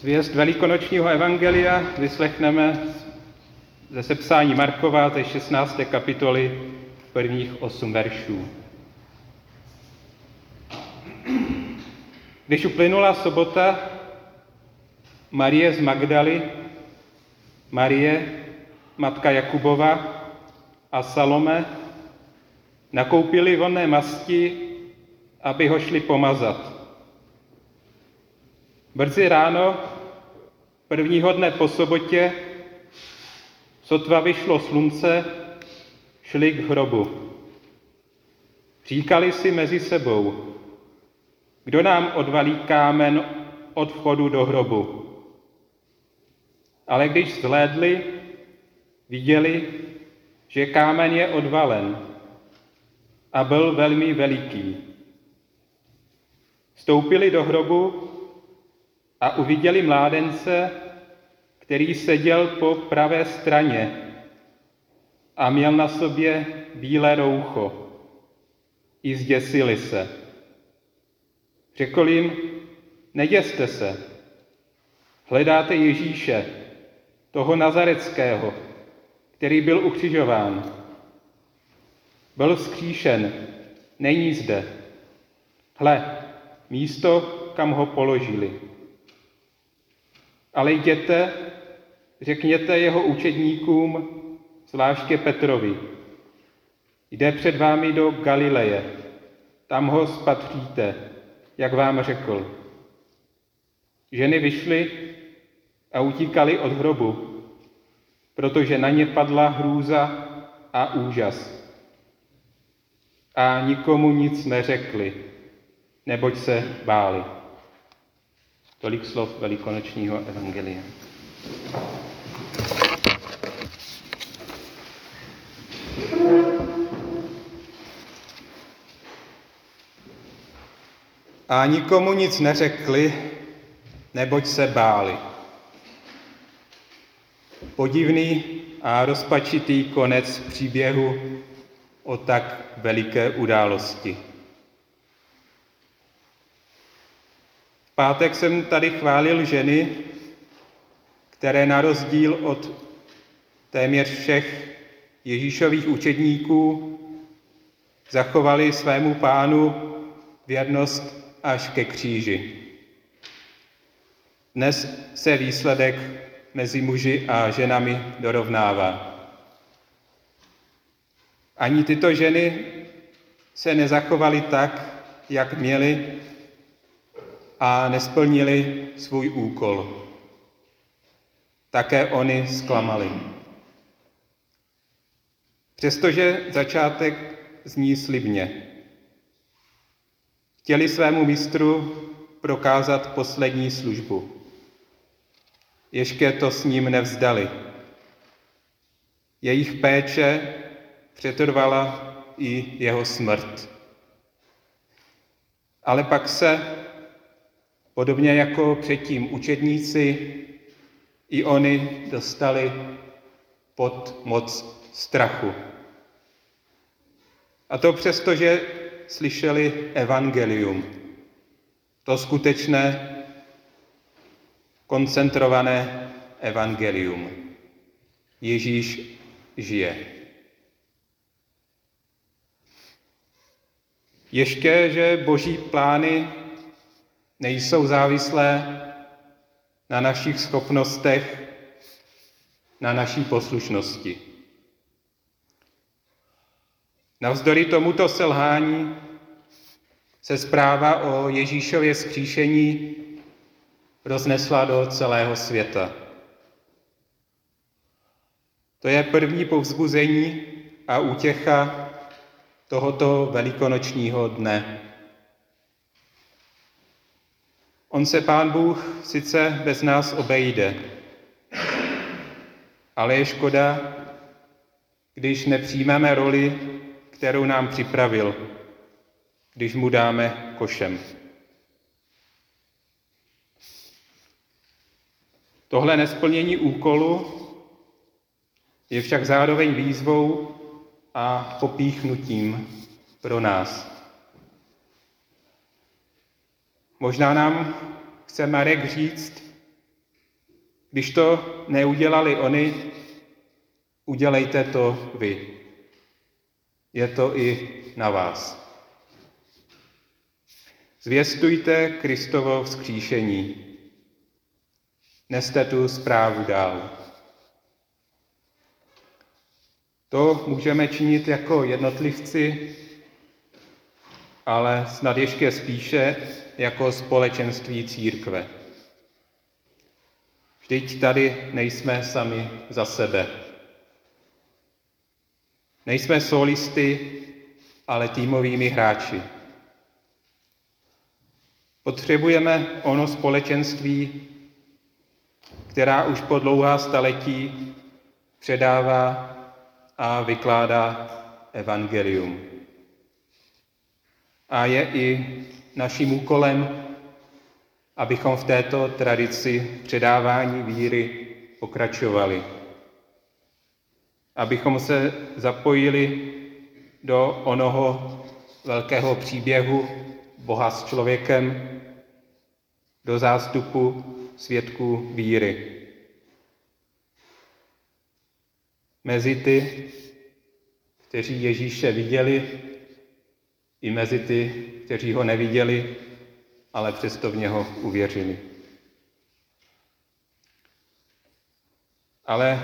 Zvěst velikonočního evangelia vyslechneme ze sepsání Markova ze 16. kapitoly prvních osm veršů. Když uplynula sobota, Marie z Magdaly, Marie, matka Jakubova a Salome nakoupili vonné masti, aby ho šli pomazat. Brzy ráno, prvního dne po sobotě, sotva vyšlo slunce, šli k hrobu. Říkali si mezi sebou, kdo nám odvalí kámen od vchodu do hrobu. Ale když zhlédli, viděli, že kámen je odvalen a byl velmi veliký. Vstoupili do hrobu a uviděli mládence, který seděl po pravé straně a měl na sobě bílé roucho. I zděsili se. Řekl jim, neděste se, hledáte Ježíše, toho nazareckého, který byl ukřižován. Byl vzkříšen, není zde. Hle, místo, kam ho položili. Ale jděte, řekněte jeho učedníkům, zvláště Petrovi. Jde před vámi do Galileje, tam ho spatříte, jak vám řekl. Ženy vyšly a utíkali od hrobu, protože na ně padla hrůza a úžas. A nikomu nic neřekli, neboť se báli. Tolik slov velikonočního evangelia. A nikomu nic neřekli, neboť se báli. Podivný a rozpačitý konec příběhu o tak veliké události. Pátek jsem tady chválil ženy, které na rozdíl od téměř všech Ježíšových učedníků zachovali svému pánu věrnost až ke kříži. Dnes se výsledek mezi muži a ženami dorovnává. Ani tyto ženy se nezachovaly tak, jak měly a nesplnili svůj úkol. Také oni zklamali. Přestože začátek zní slibně. Chtěli svému mistru prokázat poslední službu. Ještě to s ním nevzdali. Jejich péče přetrvala i jeho smrt. Ale pak se, podobně jako předtím učedníci, i oni dostali pod moc strachu. A to přesto, že slyšeli evangelium, to skutečné, koncentrované evangelium. Ježíš žije. Ještě, že boží plány nejsou závislé na našich schopnostech, na naší poslušnosti. Navzdory tomuto selhání se zpráva o Ježíšově skříšení roznesla do celého světa. To je první povzbuzení a útěcha tohoto velikonočního dne. On se Pán Bůh sice bez nás obejde, ale je škoda, když nepřijmeme roli, kterou nám připravil, když mu dáme košem. Tohle nesplnění úkolu je však zároveň výzvou a popíchnutím pro nás. Možná nám chce Marek říct, Když to neudělali oni, udělejte to vy. Je to i na vás. Zvěstujte Kristovo vzkříšení. Neste tu zprávu dál. To můžeme činit jako jednotlivci, ale snad ještě spíše jako společenství církve. Vždyť tady nejsme sami za sebe. Nejsme solisty, ale týmovými hráči. Potřebujeme ono společenství, která už po dlouhá staletí předává a vykládá evangelium. A je i naším úkolem, abychom v této tradici předávání víry pokračovali. Abychom se zapojili do onoho velkého příběhu Boha s člověkem, do zástupu svědků víry. Mezi ty, kteří Ježíše viděli, i mezi ty, kteří ho neviděli, ale přesto v něho uvěřili. Ale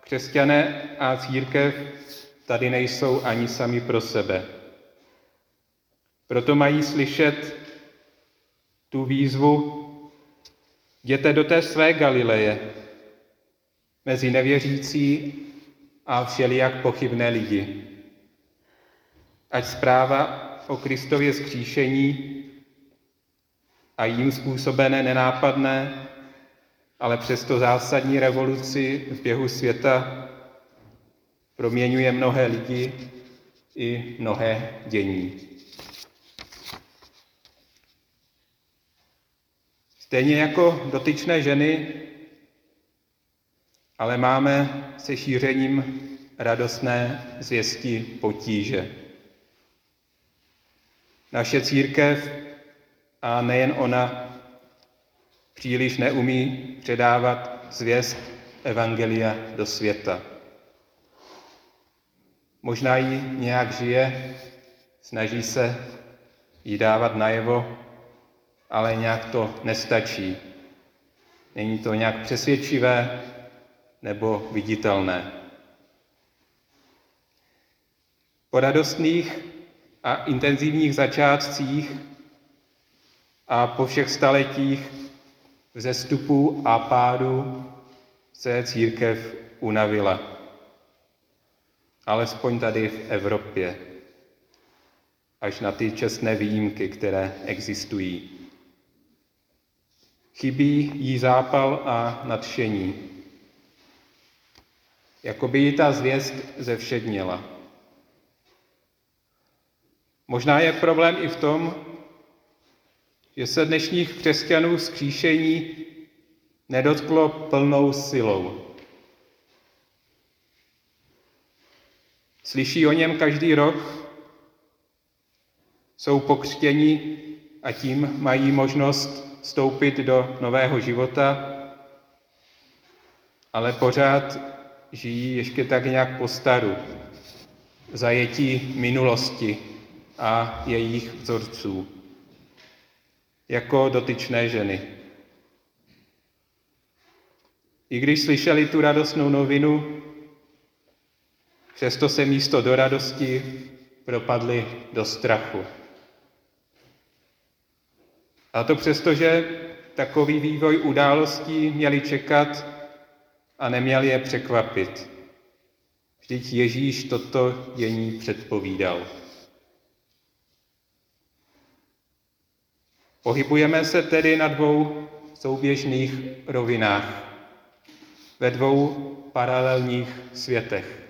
křesťané a církev tady nejsou ani sami pro sebe. Proto mají slyšet tu výzvu, jděte do té své Galileje, mezi nevěřící a všelijak pochybné lidi. Ať zpráva o Kristově skříšení a jím způsobené nenápadné, ale přesto zásadní revoluci v běhu světa proměňuje mnohé lidi i mnohé dění. Stejně jako dotyčné ženy, ale máme se šířením radostné zvěsti potíže. Naše církev, a nejen ona, příliš neumí předávat zvěst Evangelia do světa. Možná ji nějak žije, snaží se ji dávat najevo, ale nějak to nestačí. Není to nějak přesvědčivé nebo viditelné. Po radostných a intenzivních začátcích a po všech staletích vzestupu a pádu se církev unavila. Alespoň tady v Evropě, až na ty čestné výjimky, které existují. Chybí jí zápal a nadšení. Jakoby jí ta zvěst zevšedněla. Možná je problém i v tom, že se dnešních křesťanů zkříšení nedotklo plnou silou. Slyší o něm každý rok, jsou pokřtěni a tím mají možnost vstoupit do nového života, ale pořád žijí ještě tak nějak po staru, zajetí minulosti, a jejich vzorců, jako dotyčné ženy. I když slyšeli tu radostnou novinu, přesto se místo do radosti propadli do strachu. A to přesto, že takový vývoj událostí měli čekat a neměli je překvapit. Vždyť Ježíš toto dění předpovídal. Pohybujeme se tedy na dvou souběžných rovinách, ve dvou paralelních světech.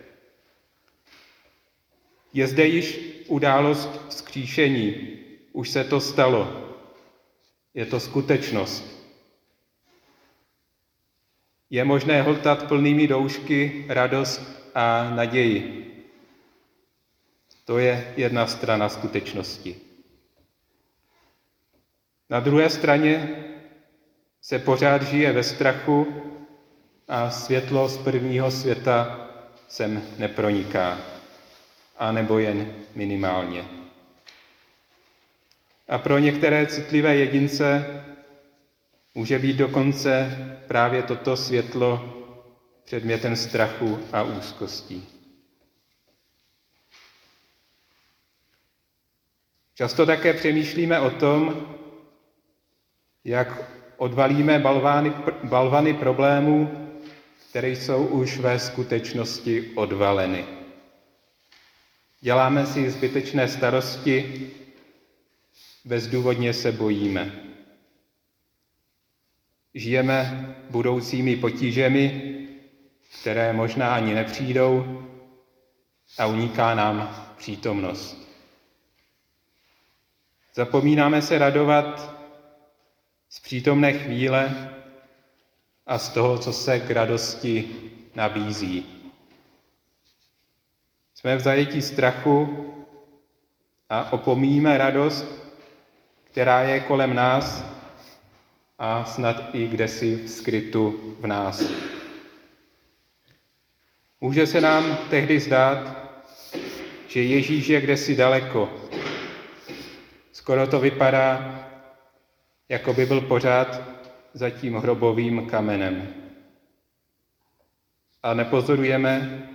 Je zde již událost vzkříšení, už se to stalo. Je to skutečnost. Je možné hltat plnými doušky radost a naději. To je jedna strana skutečnosti. Na druhé straně se pořád žije ve strachu a světlo z prvního světa sem neproniká, a nebo jen minimálně. A pro některé citlivé jedince může být dokonce právě toto světlo předmětem strachu a úzkostí. Často také přemýšlíme o tom, jak odvalíme balvány, balvany problémů, které jsou už ve skutečnosti odvaleny. Děláme si zbytečné starosti, bezdůvodně se bojíme. Žijeme budoucími potížemi, které možná ani nepřijdou a uniká nám přítomnost. Zapomínáme se radovat z přítomné chvíle a z toho, co se k radosti nabízí. Jsme v zajetí strachu a opomíjíme radost, která je kolem nás a snad i kdesi skrytu v nás. Může se nám tehdy zdát, že Ježíš je kdesi daleko. Skoro to vypadá, jako by byl pořád za tím hrobovým kamenem. A nepozorujeme,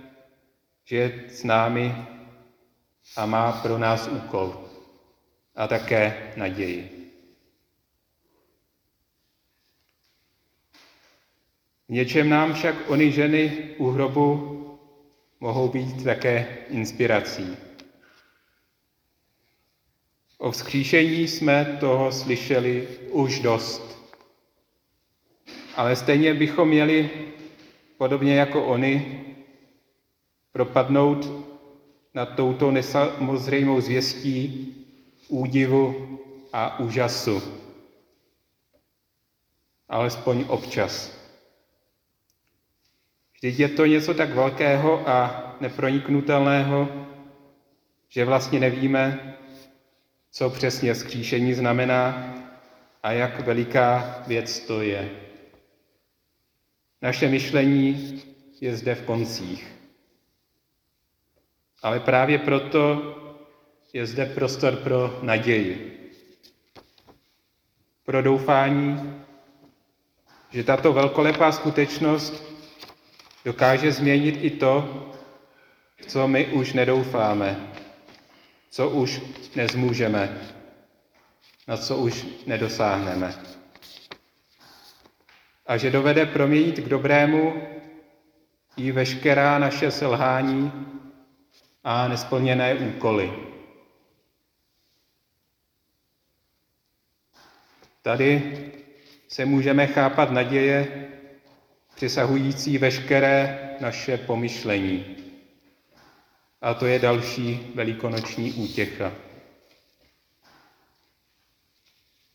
že je s námi a má pro nás úkol a také naději. V něčem nám však ony ženy u hrobu mohou být také inspirací. O vzkříšení jsme toho slyšeli už dost. Ale stejně bychom měli, podobně jako oni, propadnout nad touto nesamozřejmou zvěstí údivu a úžasu. Alespoň občas. Vždyť je to něco tak velkého a neproniknutelného, že vlastně nevíme, co přesně skříšení znamená a jak veliká věc to je. Naše myšlení je zde v koncích. Ale právě proto je zde prostor pro naději. Pro doufání, že tato velkolepá skutečnost dokáže změnit i to, co my už nedoufáme, co už nezmůžeme, na co už nedosáhneme. A že dovede proměnit k dobrému i veškerá naše selhání a nesplněné úkoly. Tady se můžeme chápat naděje přesahující veškeré naše pomyšlení. A to je další velikonoční útěcha.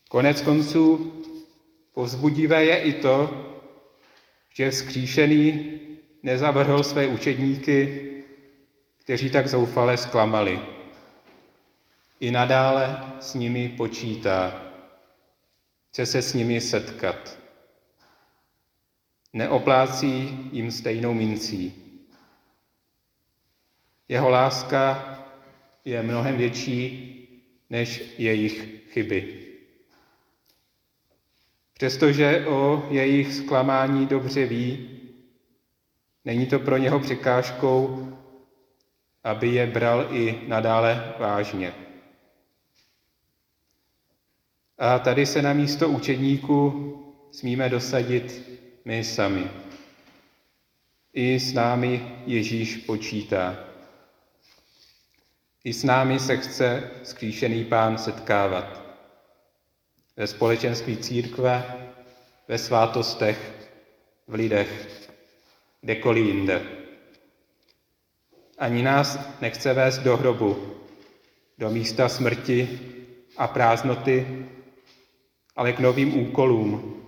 Konec konců povzbudivé je i to, že skříšený nezavrhl své učedníky, kteří tak zoufale zklamali. I nadále s nimi počítá. Chce se s nimi setkat. Neoplácí jim stejnou mincí. Jeho láska je mnohem větší než jejich chyby. Přestože o jejich zklamání dobře ví, není to pro něho překážkou, aby je bral i nadále vážně. A tady se na místo učedníků smíme dosadit my sami. I s námi Ježíš počítá. I s námi se chce skříšený pán setkávat. Ve společenství církve, ve svátostech, v lidech, kdekoliv jinde. Ani nás nechce vést do hrobu, do místa smrti a prázdnoty, ale k novým úkolům,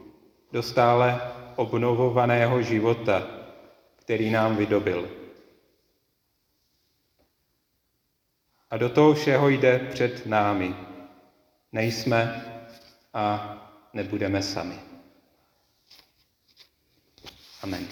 do stále obnovovaného života, který nám vydobil. A do toho všeho jde před námi. Nejsme a nebudeme sami. Amen.